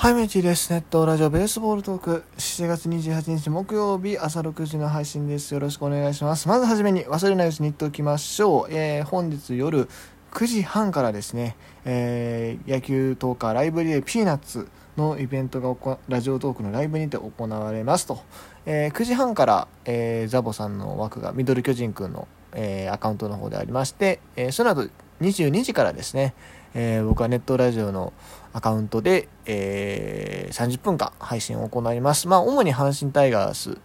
はい、メチです。ネットラジオベースボールトーク。7月28日木曜日朝6時の配信です。よろしくお願いします。まずはじめに忘れないうちに言っておきましょう。えー、本日夜9時半からですね、えー、野球トーカーライブリレーピーナッツのイベントがラジオトークのライブにて行われますと。えー、9時半から、えー、ザボさんの枠がミドル巨人くんの、えー、アカウントの方でありまして、えその後22時からですね、え僕はネットラジオのアカウントで、えー、30分間配信を行います。まあ、主に阪神タイガース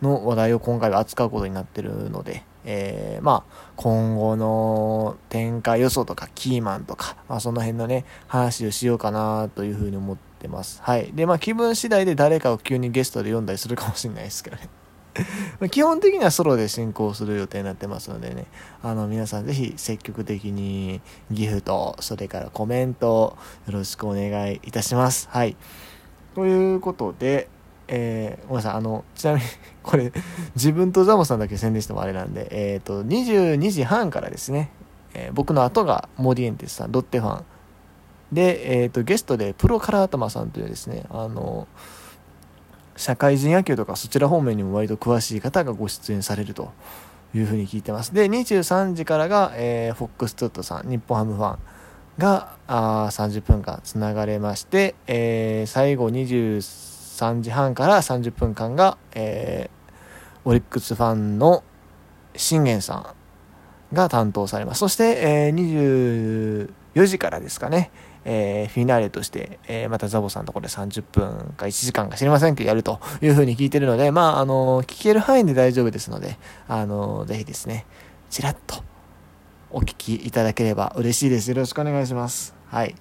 の話題を今回は扱うことになってるので、えー、まあ、今後の展開予想とか、キーマンとか、まあ、その辺のね、話をしようかなというふうに思ってます。はい。で、まあ、気分次第で誰かを急にゲストで読んだりするかもしれないですけどね。基本的にはソロで進行する予定になってますのでね、あの皆さんぜひ積極的にギフト、それからコメントよろしくお願いいたします。はい。ということで、えー、ごめんなさい、あの、ちなみにこれ、自分とザモさんだけ宣伝してもあれなんで、えっ、ー、と、22時半からですね、えー、僕の後がモディエンテスさん、ロッテファン。で、えっ、と、ゲストでプロカラー頭さんというですね、あの、社会人野球とかそちら方面にも割と詳しい方がご出演されるというふうに聞いてます。で、23時からが、えー、フォックストットさん、日本ハムファンがあ30分間つながれまして、えー、最後23時半から30分間が、えー、オリックスファンの信玄さんが担当されます。そして、えー、24時からですかね、えー、フィナーレとして、えー、またザボさんのところで30分か1時間か知りませんけどやるというふうに聞いてるので、まあ、あの、聞ける範囲で大丈夫ですので、あの、ぜひですね、ちらっとお聞きいただければ嬉しいです。よろしくお願いします。はい。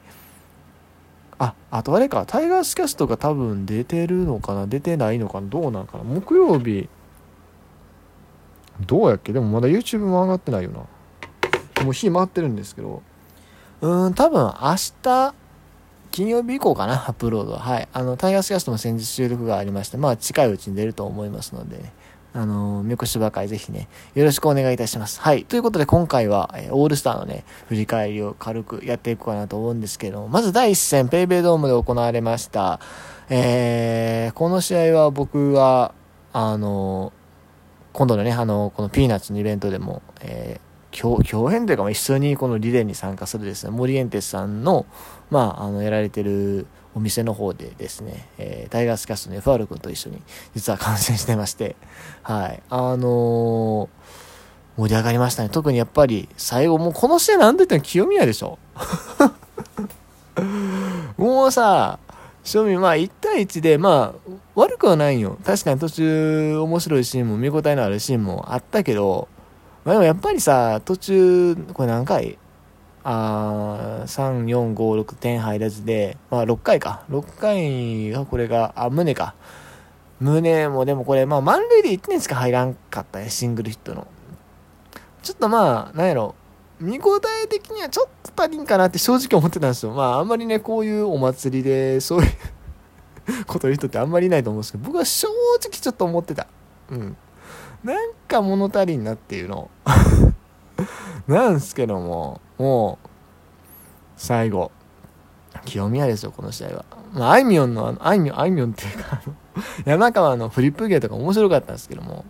あ、あとあれか、タイガースキャストが多分出てるのかな？出てないのかな？どうなんかな？木曜日、どうやっけ？でもまだ YouTube も上がってないよな。もう日回ってるんですけど、うん、多分明日、金曜日以降かな、アップロードは。はい。あの、タイガースキャストも先日収録がありまして、まあ、近いうちに出ると思いますので、ね、あの、みこしばかいぜひね、よろしくお願いいたします。はい。ということで、今回は、えー、オールスターのね、振り返りを軽くやっていこうかなと思うんですけども、まず第1戦、ペイベイドームで行われました。えー、この試合は僕は、あの、今度のね、あの、このピーナッツのイベントでも、えー共演というか、一緒にこのリレーに参加するですね、モリエンテスさんの、まあ、あの、やられてるお店の方でですね、えー、タイガースキャストの FR 君と一緒に、実は観戦してまして、はい、あのー、盛り上がりましたね。特にやっぱり、最後、もうこの試合なんて言っても清宮でしょ もうさ、正味まあ1対1で、まあ悪くはないよ。確かに途中面白いシーンも見応えのあるシーンもあったけど、まあ、でもやっぱりさ、途中、これ何回？あ3、4、5、6点入らずで、まあ6回か。6回がこれが、あ、胸か。胸もでもこれ、まあ満塁で1点しか入らんかったね、シングルヒットの。ちょっとまあ、なんやろ。見応え的にはちょっと足りんかなって正直思ってたんですよ。まああんまりね、こういうお祭りで、そういう こと言う人ってあんまりいないと思うんですけど、僕は正直ちょっと思ってた。うん。なんか物足りんなっていうの。なんすけどももう最後。清宮ですよこの試合は。まああいみょんのあのあいみょんあいみょんっていうかあの 山川のフリップ芸とか面白かったんですけども。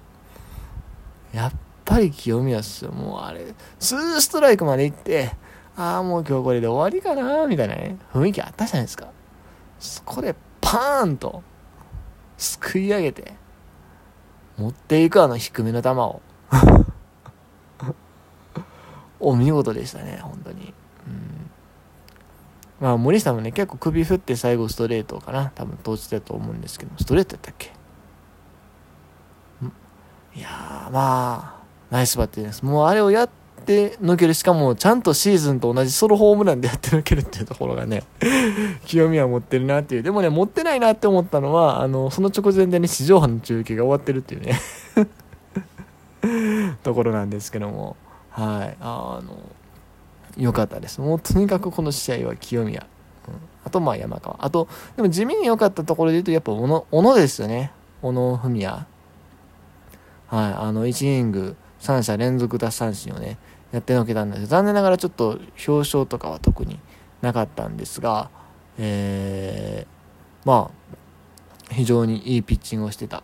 やっぱり清宮っすよ。もうあれ2ストライクまで行ってああもう今日これで終わりかなみたいなね雰囲気あったじゃないですか。そこでパーンとすくい上げて持っていくあの低めの球を。お見事でしたね本当に、うん、まあ森下もね結構首振って最後ストレートかな。多分投じてたと思うんですけどストレートやったっけ？いやまあナイスバッティングです。もうあれをやってって抜ける。しかも、ちゃんとシーズンと同じソロホームランでやって抜けるっていうところがね、清宮持ってるなっていう。でもね、持ってないなって思ったのは、あの、その直前でね、地上波の中継が終わってるっていうね ところなんですけども、はい、あの、良かったです。もうとにかくこの試合は清宮。うん、あと、まあ山川。あと、でも地味に良かったところで言うと、やっぱ小野、小野ですよね。小野文也。はい、あの、1イニング、3者連続奪三振をね、やってのけたんです残念ながらちょっと表彰とかは特になかったんですが、えまあ、非常にいいピッチングをしてたっ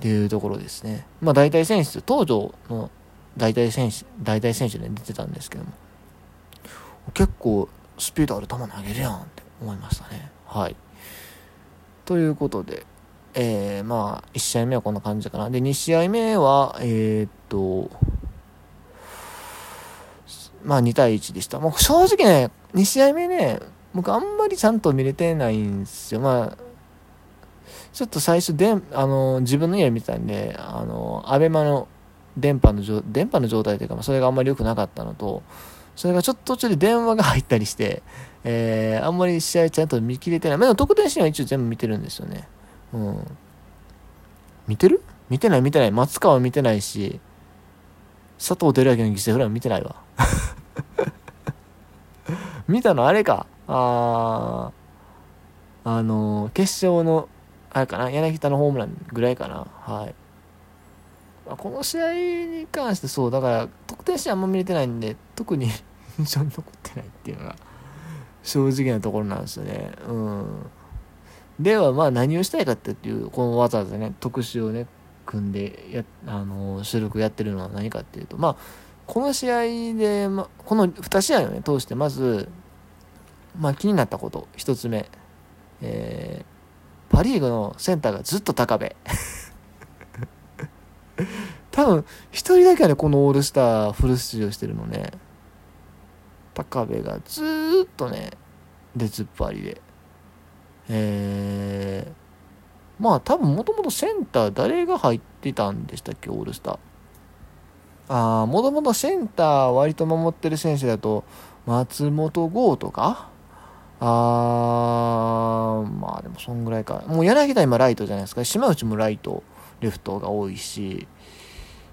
ていうところですね。まあ、大体選手、東条の大体選手、大体選手で出てたんですけども、結構スピードある球投げるやんって思いましたね。はい。ということで、えー、まあ、1試合目はこんな感じかな。で、2試合目は、えー、っと、まあ2対1でした。もう正直ね、2試合目ね、僕あんまりちゃんと見れてないんですよ。まあ、ちょっと最初で、あの、自分の家見てたんで、あの、アベマの電波の、電波の状態というか、それがあんまり良くなかったのと、それがちょっと途中で電話が入ったりして、えー、あんまり試合ちゃんと見切れてない。まあ、得点シーンは一応全部見てるんですよね。うん。見てる？見てない見てない。松川見てないし、佐藤輝明の犠牲フライも見てないわ。見たのあれか。あー、あのー、決勝の、あれかな、柳田のホームランぐらいかな。はい。まあ、この試合に関してそう、だから、得点シーンあんま見れてないんで、特に 印象に残ってないっていうのが、正直なところなんですよね。うん。では、まあ何をしたいかっていう、このわざわざね、特集をね、組んでや、あの、収録やってるのは何かっていうと、まあ、この試合で、ま、この2試合をね、通して、まず、まあ気になったこと、1つ目、えー、パ・リーグのセンターがずっと高部。多分、1人だけはね、このオールスターフル出場してるのね、高部がずっとね、出ずっぱりで。えー、まあ多分もともとセンター誰が入ってたんでしたっけ、オールスター。ああ、もともとセンター割と守ってる選手だと、松本剛とか？あー、まあでもそんぐらいか。もう柳田今ライトじゃないですか。島内もライト、レフトが多いし、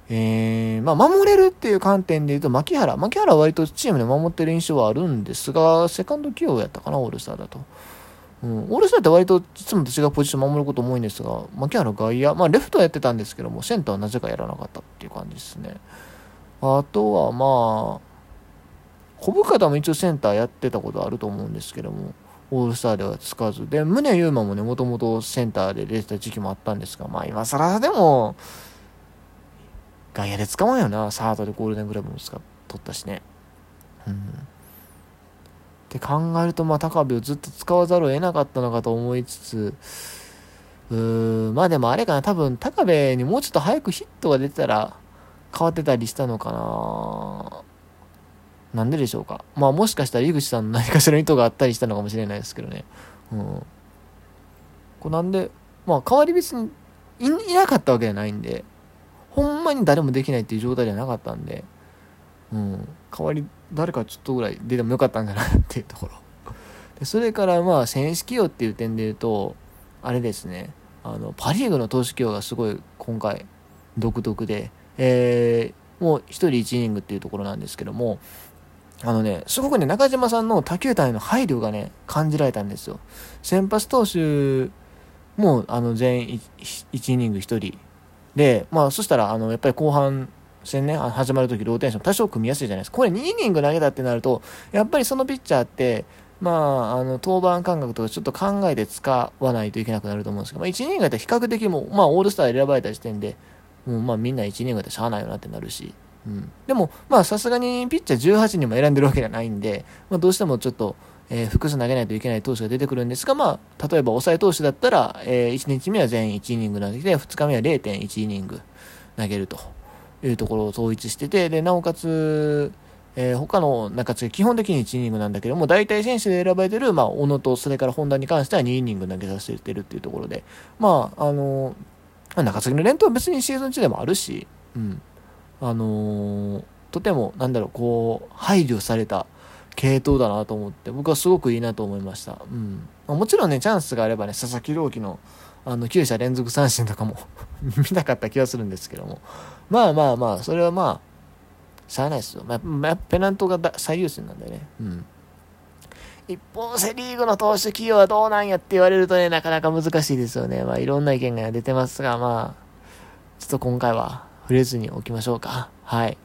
えー、まあ守れるっていう観点で言うと、牧原。牧原は割とチームで守ってる印象はあるんですが、セカンド起用やったかな、オールスターだと。うん、オールスターって割といつもと違うポジション守ることも多いんですが、牧原外野、まあレフトはやってたんですけども、センターはなぜかやらなかったっていう感じですね。あとはまあ、小深田も一応センターやってたことあると思うんですけども、オールスターではつかず。で、宗優馬もね、もともとセンターで出てた時期もあったんですが、まあ今更でも、外野で使わんよな、サードでゴールデングラブも使っとったしね。うん。って考えると、まあ高部をずっと使わざるを得なかったのかと思いつつ、うーん、まあでもあれかな、多分高部にもうちょっと早くヒットが出たら、変わってたりしたのかななんででしょうか。まあもしかしたら井口さんの何かしらの意図があったりしたのかもしれないですけどね。うん。これなんで、まあ代わり別にいなかったわけじゃないんで、ほんまに誰もできないっていう状態じゃなかったんで、うん。代わり誰かちょっとぐらい出てもよかったんじゃないっていうところ。でそれからまあ選手起用っていう点で言うと、あれですね、あの、パリーグの投手起用がすごい今回独特で、えー、もう1人1イニングっていうところなんですけども、あのね、すごくね、中島さんの他球団への配慮がね、感じられたんですよ。先発投手も、あの、全員 1, 1イニング1人。で、まあ、そしたら、あの、やっぱり後半戦ね、始まるときローテーション多少組みやすいじゃないですか。これ2イニング投げたってなると、やっぱりそのピッチャーって、まあ、あの、登板間隔とかちょっと考えて使わないといけなくなると思うんですけど、まあ、1イニングだったら比較的もう、まあ、オールスター選ばれた時点で、もうまあみんな1年ぐらいでしゃあないよなってなるし、うん、でもまあさすがにピッチャー18人も選んでるわけじゃないんで、まあ、どうしてもちょっと、えー、複数投げないといけない投手が出てくるんですが、まあ、例えば抑え投手だったら、えー、1日目は全員1イニング投げて、2日目は0.1イニング投げると。いうところを統一してて、で、なおかつ、えー、他の中継ぎ基本的に1イニングなんだけども、大体選手で選ばれてる、まあ、小野と、それから本田に関しては2イニング投げさせてるっていうところで、まあ、あのー中継ぎの連投は別にシーズン中でもあるし、うん。あのー、とても、なんだろう、こう、配慮された系統だなと思って、僕はすごくいいなと思いました。うん。もちろんね、チャンスがあればね、佐々木朗希の、あの、9者連続三振とかも 見たかった気がするんですけども。まあまあまあ、それはまあ、しゃあないですよ。まあ、ペナントが最優先なんでね。うん。一方、セリーグの投手企業はどうなんやって言われるとね、なかなか難しいですよね。まあ、いろんな意見が出てますが、まあ、ちょっと今回は触れずにおきましょうか。はい。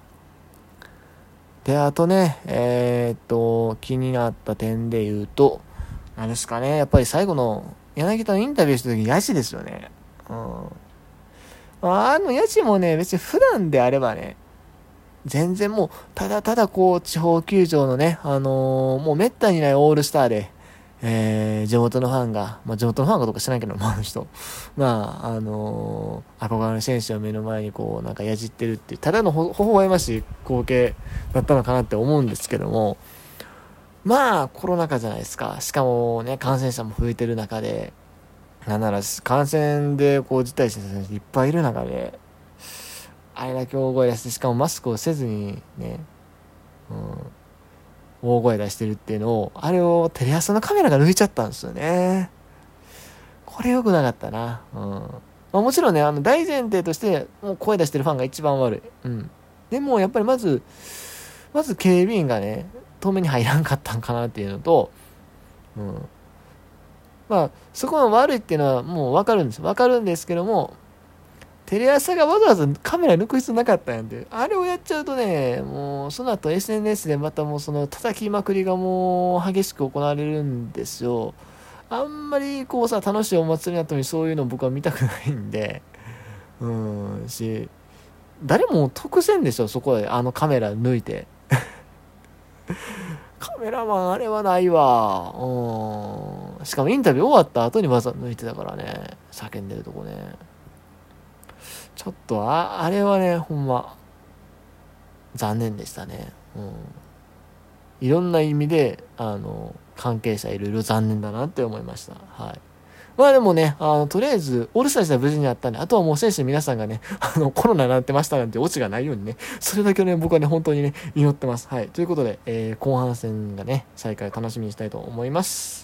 で、あとね、えー、っと、気になった点で言うと、なんですかね、やっぱり最後の柳田のインタビューした時、ヤジですよね。うん。あのヤジもね、別に普段であればね、全然もう、ただただこう、地方球場のね、あのー、もう滅多にないオールスターで、えー、地元のファンが、まあ、地元のファンかどうか知らないけど、まあ、の人、まあ、あのー、憧れの選手を目の前にこう、なんかやじってるっていう、ただのほ、ほほ笑ましい光景だったのかなって思うんですけども、まあ、コロナ禍じゃないですか。しかもね、感染者も増えてる中で、なんなら感染でこう辞退してる選手いっぱいいる中で、あれだけ大声出して、しかもマスクをせずにね、うん、大声出してるっていうのを、あれをテレ朝のカメラが抜いちゃったんですよね。これ良くなかったな。うん。まあ、もちろんね、あの、大前提として、もう声出してるファンが一番悪い。うん。でも、やっぱりまず、まず警備員がね、遠目に入らんかったんかなっていうのと、うん。まあ、そこが悪いっていうのはもうわかるんです。わかるんですけども、テレ朝がわざわざカメラ抜く必要なかったんやんで、あれをやっちゃうとね、もうその後 SNS でまたもうその叩きまくりがもう激しく行われるんですよ。あんまりこうさ、楽しいお祭りの後にそういうの僕は見たくないんで、うん、し、誰も得せんでしょ、そこであのカメラ抜いて。カメラマンあれはないわ。うん。しかもインタビュー終わった後にわざ抜いてたからね、叫んでるとこね。ちょっとあ、あれはね、ほんま、残念でしたね。うん。いろんな意味で、あの、関係者いろいろ残念だなって思いました。はい。まあでもね、あの、とりあえず、オールスター自体無事にあったんで、あとはもう選手の皆さんがね、あの、コロナになってましたなんてオチがないようにね、それだけね、僕はね、本当にね、祈ってます。はい。ということで、えー、後半戦がね、再開楽しみにしたいと思います。